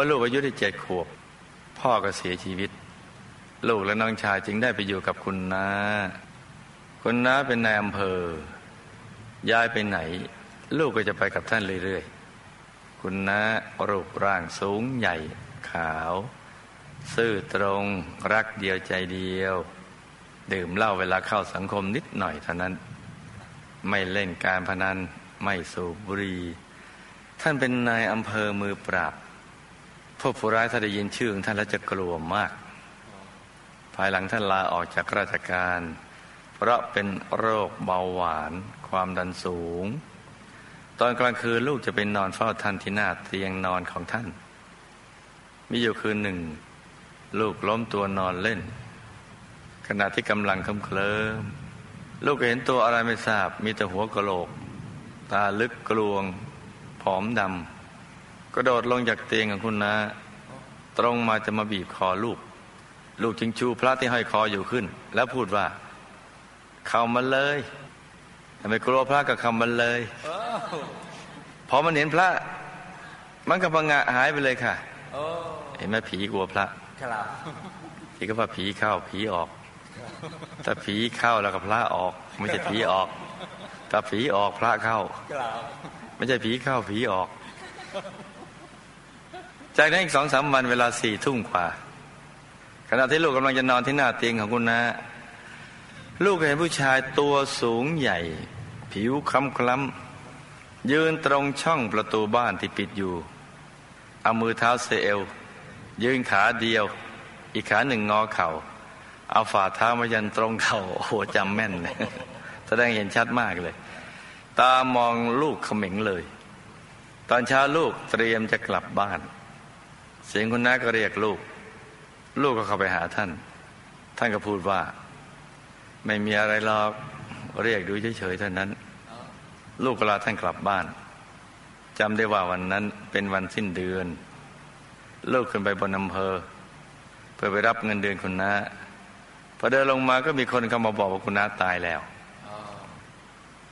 มื่อลูกอายุได้เจ็ดขวบ พ่อก็เสียชีวิต ลูกและน้องชายจึงได้ไปอยู่กับคุณน้า คุณน้าเป็นนายอำเภอ ย้ายไปไหน ลูกก็จะไปกับท่านเรื่อยๆ คุณน้ารูปร่างสูงใหญ่ขาว ซื่อตรงรักเดียวใจเดียว ดื่มเหล้าเวลาเข้าสังคมนิดหน่อยเท่านั้น ไม่เล่นการพนันไม่สูบบุหรี่ท่านเป็นนายอำเภอมือปราบ พวกผู้ร้ายถ้าได้ยินชื่อของท่านแล้วจะกลัวมาก ภายหลังท่านลาออกจากราชการ เพราะเป็นโรคเบาหวาน ความดันสูง ตอนกลางคืนลูกจะเป็นนอนเฝ้าท่านที่หน้าเตียงนอนของท่าน มีอยู่คืนหนึ่ง ลูกล้มตัวนอนเล่น ขณะที่กำลังเคลิ้มลูกเห็นตัวอะไรไม่ทราบ มีแต่หัวกะโหลก ตาลึกกลวง ผอมดำ กระโดดลงจากเตียงของคุณนาตรงมาจะมาบีบคอลูก ลูกจึงชูพระที่ห้อยคออยู่ขึ้น แล้วพูดว่า เข้ามาเลยทำไมกลัวพระกับคำมันเลยพอมันเห็นพระ มันก็พังงะหายไปเลยค่ะเห็นไหมผีกลัวพระผีก็ว่าผีเข้าผีออก ถ้าผีเข้าแล้วก็พระออก ไม่ใช่ผีออก ถ้าผีออกพระเข้าไม่ใช่ผีเข้าผีออก จากนั้นอีกสองสามวันเวลาสี่ทุ่มกว่า ขณะที่ลูกกำลังจะนอนที่หน้าเตียงของคุณนาลูกเห็นผู้ชายตัวสูงใหญ่ ผิวคล้ำคล้ำยืนตรงช่องประตูบ้านที่ปิดอยู่ เอามือเท้าเซเอล ยืนขาเดียว อีกขาหนึ่งงอเขา่า เอาฝ่าเท้ามายันตรงเขา่าโอ้โหจำแม่นเลยแสดงเห็นชัดมากเลย ตามองลูกเขม็งเลย ตอนเช้าลูกเตรียมจะกลับบ้าน เสียงคุณน้าก็เรียกลูก ลูกก็เข้าไปหาท่าน ท่านก็พูดว่า ไม่มีอะไรหรอกเรียกดูเฉยๆเท่านั้น ลูกก็ลาท่านกลับบ้านจำได้ว่าวันนั้นเป็นวันสิ้นเดือน ลูกขึ้นไปบนอำเภอ เพื่อไปรับเงินเดือนคุณน้าพอเดินลงมาก็มีคนเข้ามาบอกว่าคุณน้าตายแล้ว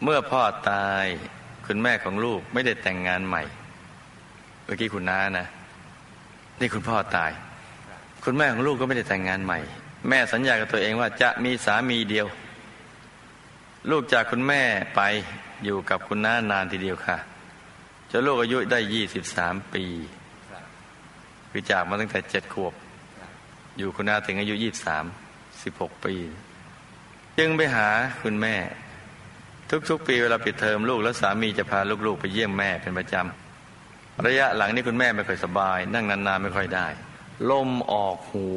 เมื่อพ่อตายคุณแม่ของลูกไม่ได้แต่งงานใหม่ เมื่อกี้คุณน้านะ นี่คุณพ่อตาย คุณแม่ของลูกก็ไม่ได้แต่งงานใหม่ แม่สัญญากับตัวเองว่าจะมีสามีเดียว ลูกจากคุณแม่ไปอยู่กับคุณน้านานทีเดียวค่ะจนลูกอายุได้ยี่สิบสามปีคือจากมาตั้งแต่เจ็ดขวบ อยู่คุณน้าถึงอายุยี่สามสิบหกปี จึงไปหาคุณแม่ ทุกๆ ปีเวลาปิดเทอมลูกและสามีจะพาลูกๆ ไปเยี่ยมแม่เป็นประจำ ระยะหลังนี้คุณแม่ไม่ค่อยสบาย นั่งนานๆไม่ค่อยได้ ลมออกหู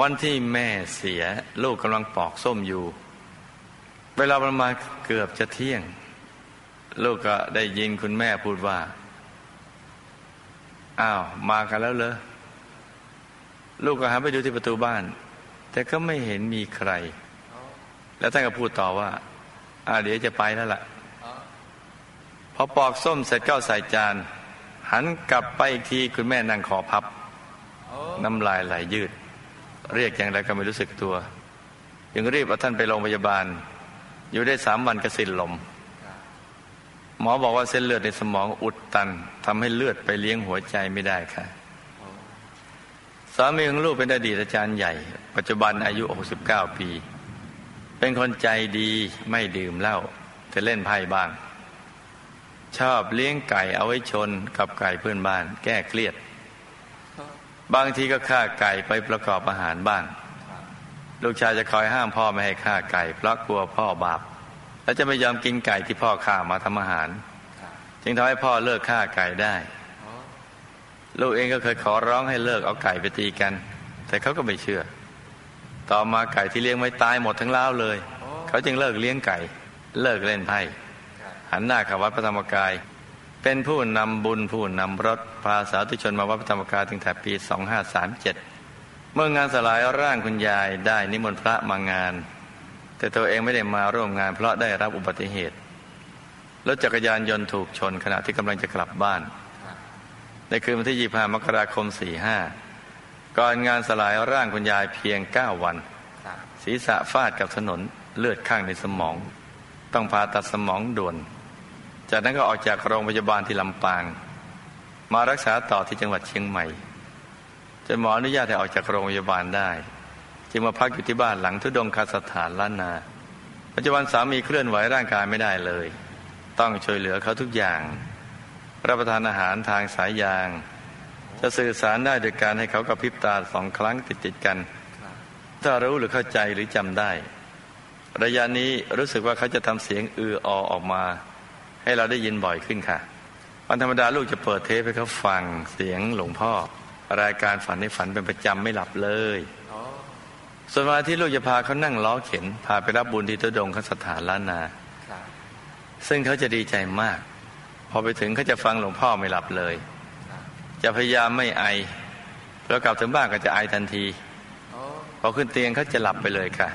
วันที่แม่เสีย ลูกกำลังปอกส้มอยู่ เวลาประมาณเกือบจะเที่ยง ลูกก็ได้ยินคุณแม่พูดว่า อ้าว มากันแล้วเลยลูกก็หันไปดูที่ประตูบ้าน แต่ก็ไม่เห็นมีใคร แล้วท่านก็พูดต่อว่า อ่าเดี๋ยวจะไปแล้วล่ะ พอปอกส้มเสร็จก็ใส่จาน หันกลับไปอีกทีคุณแม่นั่งขอพับ น้ำลายไหลยืด เรียกอย่างไรก็ไม่รู้สึกตัวยังรีบเอาท่านไปโรงพยาบาล อยู่ได้สามวันก็สิ้นลม หมอบอกว่าเส้นเลือดในสมองอุดตันทำให้เลือดไปเลี้ยงหัวใจไม่ได้ค่ะสามีของลูกเป็นอดีตอาจารย์ใหญ่ ปัจจุบันอายุ 69 ปี เป็นคนใจดีไม่ดื่มเหล้าแต่เล่นไพ่บ้าง ชอบเลี้ยงไก่เอาไว้ชนกับไก่เพื่อนบ้าน แก้เครียด บางทีก็ฆ่าไก่ไปประกอบอาหารบ้าง ลูกชายจะคอยห้ามพ่อไม่ให้ฆ่าไก่ เพราะกลัวพ่อบาป และจะไม่ยอมกินไก่ที่พ่อฆ่ามาทำอาหาร จึงทำให้พ่อเลิกฆ่าไก่ได้ ลูกเองก็เคยขอร้องให้เลิกเอาไก่ไปตีกัน แต่เขาก็ไม่เชื่อ ต่อมาไก่ที่เลี้ยงไว้ตายหมดทั้งเล้าเลย เขาจึงเลิกเลี้ยงไก่ เลิกเล่นไพ่ หันหน้าเข้าวัดพระธรรมกาย เป็นผู้นำบุญผู้นำรถพาสาธุชนมาวัดพระธรรมกายถึงแต่ปี 2537 เมื่องานสลายร่างคุณยายได้นิมนต์พระมางาน แต่ตัวเองไม่ได้มาร่วมงานเพราะได้รับอุบัติเหตุรถจักรยานยนต์ถูกชนขณะที่กำลังจะกลับบ้าน ในคืนวันที่ 25 มกราคม 45 ก่อนงานสลายร่างคุณยายเพียงเก้าวัน ศีรษะฟาดกับถนนเลือดข้างในสมอง ต้องผ่าตัดสมองด่วน จากนั้นก็ออกจากโรงพยาบาลที่ลำปาง มารักษาต่อที่จังหวัดเชียงใหม่จนหมออนุญาตให้ออกจากโรงพยาบาลได้ จึงมาพักอยู่ที่บ้านหลังทุดงคาสถานล้านนา ปัจจุบันสามีเคลื่อนไหวร่างกายไม่ได้เลย ต้องช่วยเหลือเขาทุกอย่าง รับประทานอาหารทางสายยาง จะสื่อสารได้โดยการให้เขากระพริบตาสองครั้งติดติดกัน ถ้ารู้หรือเข้าใจหรือจำได้ ระยะนี้รู้สึกว่าเขาจะทำเสียงอืออออกมา ให้เราได้ยินบ่อยขึ้นค่ะ วันธรรมดาลูกจะเปิดเทปให้เขาฟังเสียงหลวงพ่อ รายการฝันในฝันเป็นประจำไม่หลับเลยส่วนวันที่ลูกจะพาเขานั่งล้อเข็น พาไปรับบุญที่ตุดงคสถานล้านนา ซึ่งเขาจะดีใจมาก พอไปถึงเขาจะฟังหลวงพ่อไม่หลับเลย จะพยายามไม่ไอแล้วกลับถึงบ้านก็จะไอทันทีพอขึ้นเตียงเขาจะหลับไปเลยค่ะ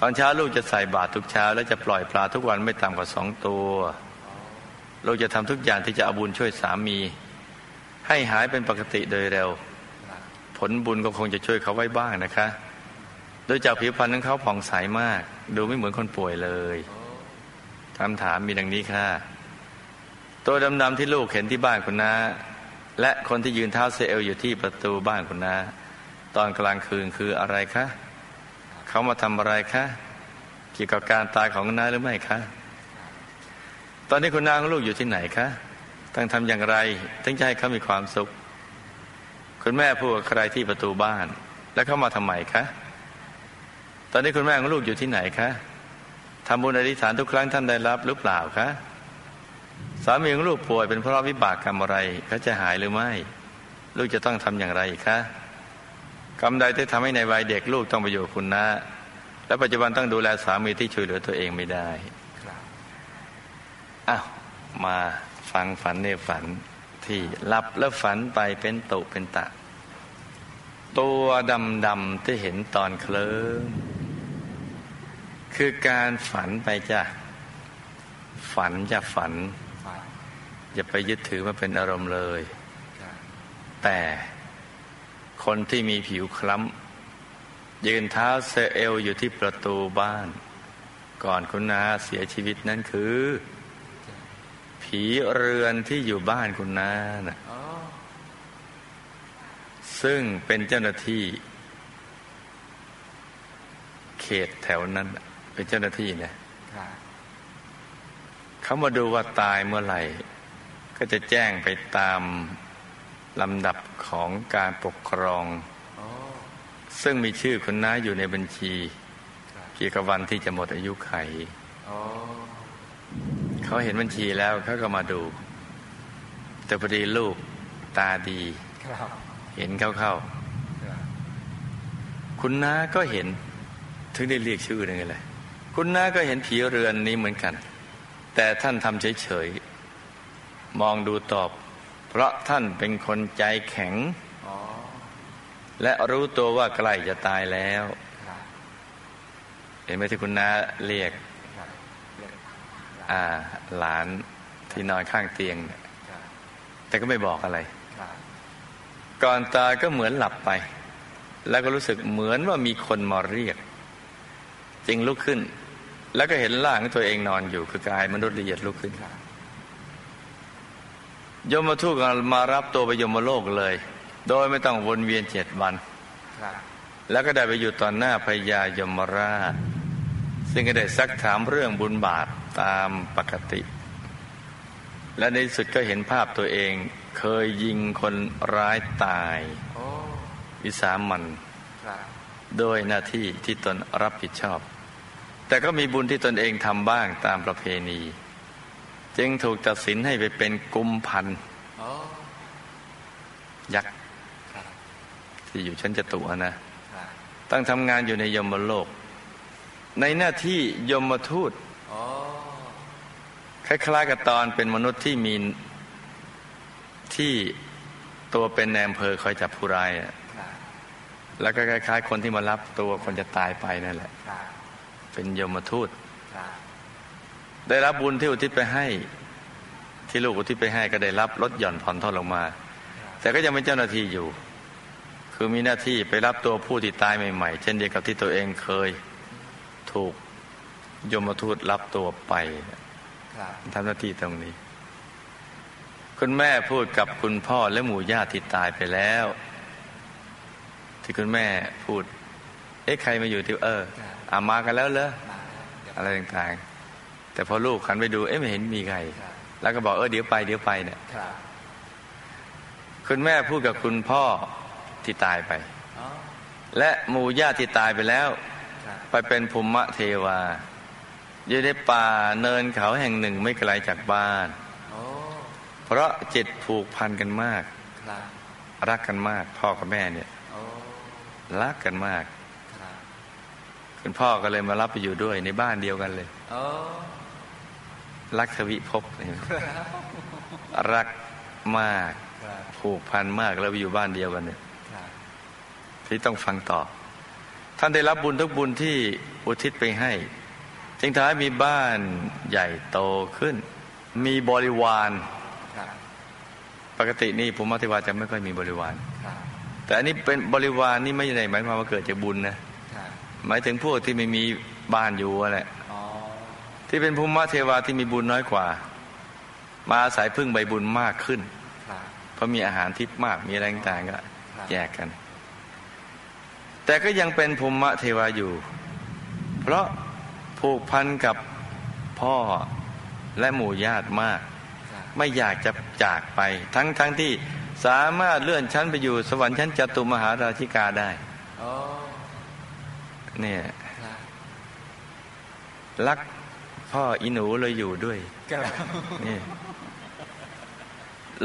ตอนเช้าลูกจะใส่บาตรทุกเช้า และจะปล่อยปลาทุกวันไม่ต่ำกว่าสองตัว ลูกจะทำทุกอย่างที่จะเอาบุญช่วยสามี ให้หายเป็นปกติโดยเร็ว ผลบุญก็คงจะช่วยเขาไว้บ้างนะคะ โดยจากผิวพรรณของเขาผ่องใสมาก ดูไม่เหมือนคนป่วยเลยคำถามมีดังนี้ค่ะ ตัวดำๆที่ลูกเห็นที่บ้านคุณน้าและคนที่ยืนเท้าเซลอยู่ที่ประตูบ้านคุณน้าตอนกลางคืนคืออะไรคะ เขามาทำอะไรคะเกี่ยวกับการตายของน้าหรือไม่คะ ตอนนี้คุณน้าของลูกอยู่ที่ไหนคะต้องทำอย่างไรถึงจะให้เขามีความสุข คุณแม่พูดกับใครที่ประตูบ้าน แล้วเขามาทำไมคะตอนนี้คุณแม่ของลูกอยู่ที่ไหนคะทำบุญอธิษฐานทุกครั้งท่านได้รับหรือเปล่าคะสามีของลูกป่วยเป็นเพราะวิบากกรรมอะไรเขาจะหายหรือไม่ ลูกจะต้องทำอย่างไรคะ กรรมใดที่ทำให้ในวัยเด็กลูกต้องไปอยู่คุณนะ และปัจจุบันต้องดูแลสามีที่ช่วยเหลือตัวเองไม่ได้อ้าวมาฟังฝันในฝันที่หลับแล้วฝันไปเป็นตุเป็นตะ ตัวดำๆที่เห็นตอนเคลิ้มคือการฝันไปจ้ะ ฝันจะฝัน อย่าไปยึดถือมาเป็นอารมณ์เลย แต่ คนที่มีผิวคล้ำยืนเท้าเซเอลอยู่ที่ประตูบ้าน ก่อนคุณนาเสียชีวิตนั้นคือ ผีเรือนที่อยู่บ้านคุณนานะซึ่งเป็นเจ้าหน้าที่ เขตแถวนั้น เป็นเจ้าหน้าที่เนี่ยเขามาดูว่าตายเมื่อไหร่ ก็จะแจ้งไปตาม ลำดับของการปกครอง ซึ่งมีชื่อคุณน้าอยู่ในบัญชีเกี่ยวกับวันที่จะหมดอายุไข เขาเห็นบัญชีแล้วเขาก็มาดู แต่พอดีลูกตาดี เห็นเข้าๆคุณน้าก็เห็น ถึงได้เรียกชื่อนั่นเลย คุณน้าก็เห็นผีเรือนนี้เหมือนกัน แต่ท่านทำเฉยๆ มองดูตอบ เพราะท่านเป็นคนใจแข็ง และรู้ตัวว่าใกล้จะตายแล้ว เห็นไหมที่คุณน้าเรียกอ่าหลานที่นอนข้างเตียงเนี่ยแต่ก็ไม่บอกอะไร ก่อนตายก็เหมือนหลับไป แล้วก็รู้สึกเหมือนว่ามีคนมาเรียก จึงลุกขึ้น แล้วก็เห็นร่างตัวเองนอนอยู่คือกายมนุษย์ละเอียดลุกขึ้น ยมมาทูตมารับตัวไปยมโลกเลย โดยไม่ต้องวนเวียนเจ็ดวัน แล้วก็ได้ไปอยู่ตอนหน้าพญายมราช ซึ่งก็ได้ซักถามเรื่องบุญบาปตามปกติ และในสุดก็เห็นภาพตัวเองเคยยิงคนร้ายตายวิสามันโดยหน้าที่ที่ตนรับผิดชอบ แต่ก็มีบุญที่ตนเองทำบ้างตามประเพณี จึงถูกตัดสินให้ไปเป็นกุมพันยักษ์ที่อยู่ชั้นจตุนะต้องทำงานอยู่ในยมโลก ในหน้าที่ยมทูตคล้ายๆกับตอนเป็นมนุษย์ที่มีที่ตัวเป็นแนมเพอคอยจับผู้ร้ายแล้วก็คล้ายๆ คนที่มารับตัวคนจะตายไปนั่นแหละ เป็นยมทูต ได้รับบุญที่อุทิศไปให้ ที่ลูกอุทิศไปให้ก็ได้รับลดหย่อนผ่อนทอนลงมา แต่ก็ยังเป็นเจ้าหน้าที่อยู่ คือมีหน้าที่ไปรับตัวผู้ที่ตายใหม่ๆ เช่นเดียวกับที่ตัวเองเคยถูกยมทูตรับตัวไปทำหน้าที่ตรงนี้ตคุณแม่พูดกับคุณพ่อและหมู่ญาติที่ตายไปแล้ว ที่คุณแม่พูด เอ๊ะใครมาอยู่ที่เอออามากันแล้วเหรออะไรต่างๆ แต่พอลูกขันไปดูเอ๊ะไม่เห็นมีใคร แล้วก็บอกเออเดี๋ยวไปเดี๋ยวไปเนี่ยคุณแม่พูดกับคุณพ่อที่ตายไป และหมู่ญาติที่ตายไปแล้ว ไปเป็นภูมิเทวา อยู่ในป่าเนินเขาแห่งหนึ่งไม่ไกลจากบ้าน เพราะจิตผูกพันกันมาก รักกันมาก พ่อกับแม่เนี่ยรักกันมาก คุณพ่อก็เลยมารับไปอยู่ด้วยในบ้านเดียวกันเลย รักทวิภพเนี่ยรักมากครับผูกพันมากแล้วไปอยู่บ้านเดียวกันเนี่ยครับที่ต้องฟังต่อ ท่านได้รับบุญทุกบุญที่อุทิศไปให้ จึงทำให้มีบ้านใหญ่โตขึ้น มีบริวารครับปกตินี่ภูมิเทวาจะไม่ค่อยมีบริวารครับแต่อันนี้เป็นบริวารนี่ไม่ใช่หมายความว่าเกิดจากบุญนะครับหมายถึงพวกที่ไม่มีบ้านอยู่อะแหละอ๋อ ที่เป็นภูมิเทวาที่มีบุญน้อยกว่า มาอาศัยพึ่งใบบุญมากขึ้นครับเพราะมีอาหารทิพย์มากมีอะไรต่างๆก็ครับแยกกัน แต่ก็ยังเป็นภูมิเทวาอยู่ เพราะผูกพันกับพ่อและหมู่ญาติมากครับไม่อยากจะจากไป ทั้งทั้งที่สามารถเลื่อนชั้นไปอยู่สวรรค์ชั้นจตุมหาราชิกาได้โอ้เนี่ยครับรัก พ่ออีหนูเลยอยู่ด้วยครับนี่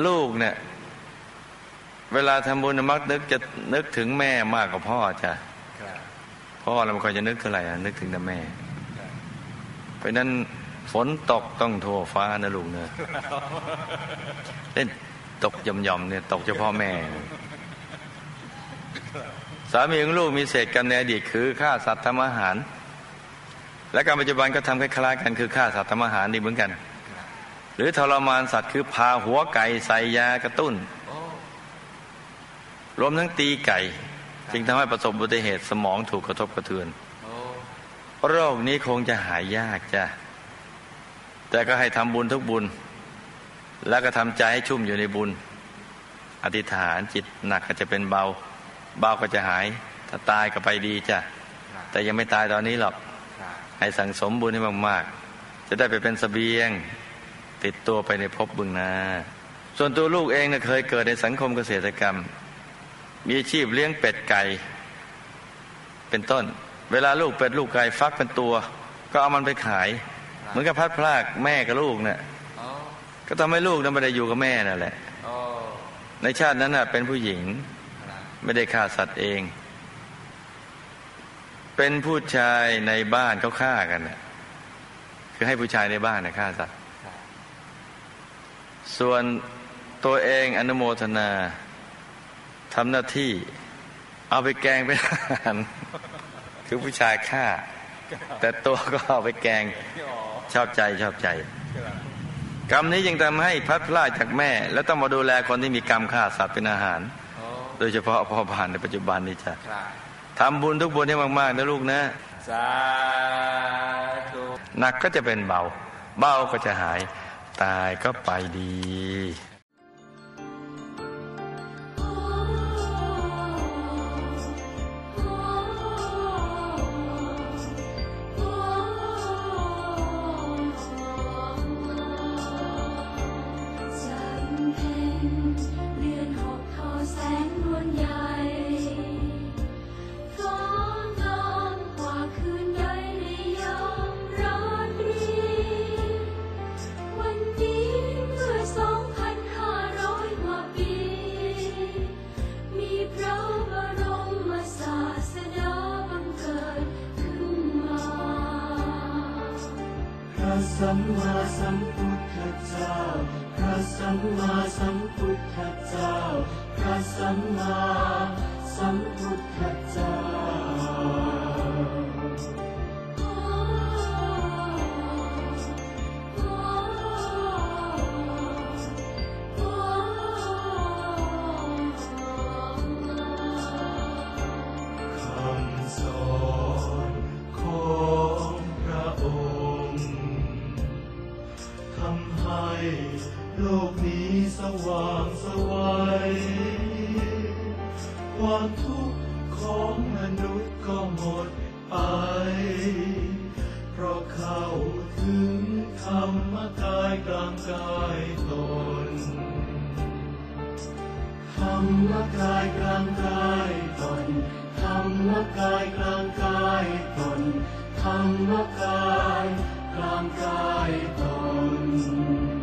ลูกเนี่ย เวลาทำบุญน่ะมักนึกจะนึกถึงแม่มากกว่าพ่อจ้ะครับพ่อเราไม่ค่อยจะนึกเท่าไหร่อะนึกถึงแต่แม่ครับเพราะฉะนั้นฝนตกต้องทั่วฟ้านะลูกเนอะเล่นตกย่อมๆเนี่ย ตกเฉพาะแม่ สามีของลูกมีเศษกรรมในอดีตคือฆ่าสัตว์ทำอาหาร และการปัจจุบันก็ทำคล้ายๆกันคือฆ่าสัตว์ทำอาหารนี่เหมือนกัน หรือทรมานสัตว์คือพาหัวไก่ใส่ยากระตุ้นรวมทั้งตีไก่จึงทำให้ประสบอุบัติเหตุสมองถูกกระทบกระเทือนโรคนี้คงจะหายยากจ้ะแต่ก็ให้ทำบุญทุกบุญ แล้วก็ทำใจให้ชุ่มอยู่ในบุญ อธิษฐานจิตหนักก็จะเป็นเบา เบาก็จะหาย ถ้าตายก็ไปดีจ้ะแต่ยังไม่ตายตอนนี้หรอก ให้สั่งสมบุญให้มากๆ จะได้ไปเป็นสเสบียง ติดตัวไปในภพบึงหนา ส่วนตัวลูกเองนะเคยเกิดในสังคมเกษตรกรรม มีอาชีพเลี้ยงเป็ดไก่ เป็นต้น เวลาลูกเป็ดลูกไก่ฟักเป็นตัว ก็เอามันไปขาย เหมือนกับพัดพลากแม่กับลูกเนี่ยโอ้ก็ทำให้ลูกนั้นไม่ได้อยู่กับแม่นั่นแหละโอ้ในชาตินั้นน่ะเป็นผู้หญิงครับไม่ได้ฆ่าสัตว์เอง เป็นผู้ชายในบ้านเขาฆ่ากันน่ะคือให้ผู้ชายในบ้านน่ะฆ่าสัตว์ส่วนตัวเองอนุโมทนาทำหน้าที่ เอาไปแกงเป็นอาหารคือผู้ชายฆ่า แต่ตัวก็เอาไปแกงชอบใจชอบใจ กรรมนี้ยังทำให้พัดพรากจากแม่ แล้วต้องมาดูแลคนที่มีกรรมฆ่าสัตว์เป็นอาหาร โดยเฉพาะพ่อบ้านในปัจจุบันนี้จ้ะ ทำบุญทุกบุญให้มากๆนะลูกนะ สาธุ หนักก็จะเป็นเบา เบาก็จะหาย ตายก็ไปดี มมาสัมพุทธเจ้า พระสัมมาสัมพุทธเจ้า พระสัมมาสัม กายกลางกายตนธรรมกายกลางกายตนธรรมกายกลางกายตนธรรมกายกลางกายตน